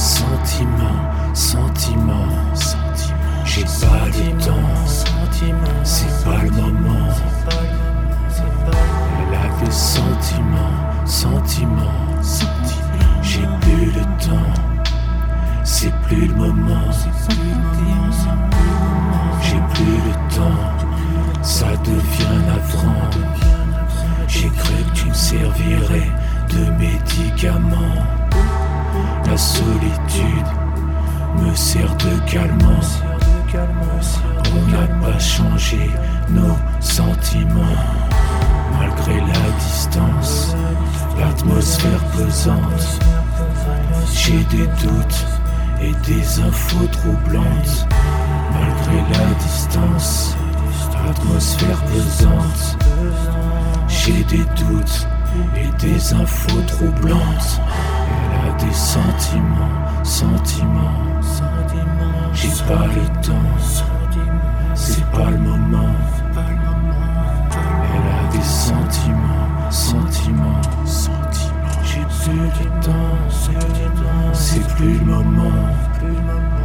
Sentiment, sentiment, sentiment. J'ai pas de temps, c'est pas le moment. Elle a des sentiments, sentiments. J'ai plus le temps, c'est plus le moment. J'ai plus le temps, ça devient navrant. J'ai cru que tu me servirais de médicaments. La solitude me sert de calmant. On n'a pas changé nos sentiments. Malgré la distance, l'atmosphère pesante. J'ai des doutes et des infos troublantes. Malgré la distance, l'atmosphère pesante. J'ai des doutes et des infos troublantes. Des sentiments, sentiments. J'ai pas le temps, c'est pas le moment. Elle a des sentiments, sentiments, sentiments. J'ai plus le temps, c'est plus le moment.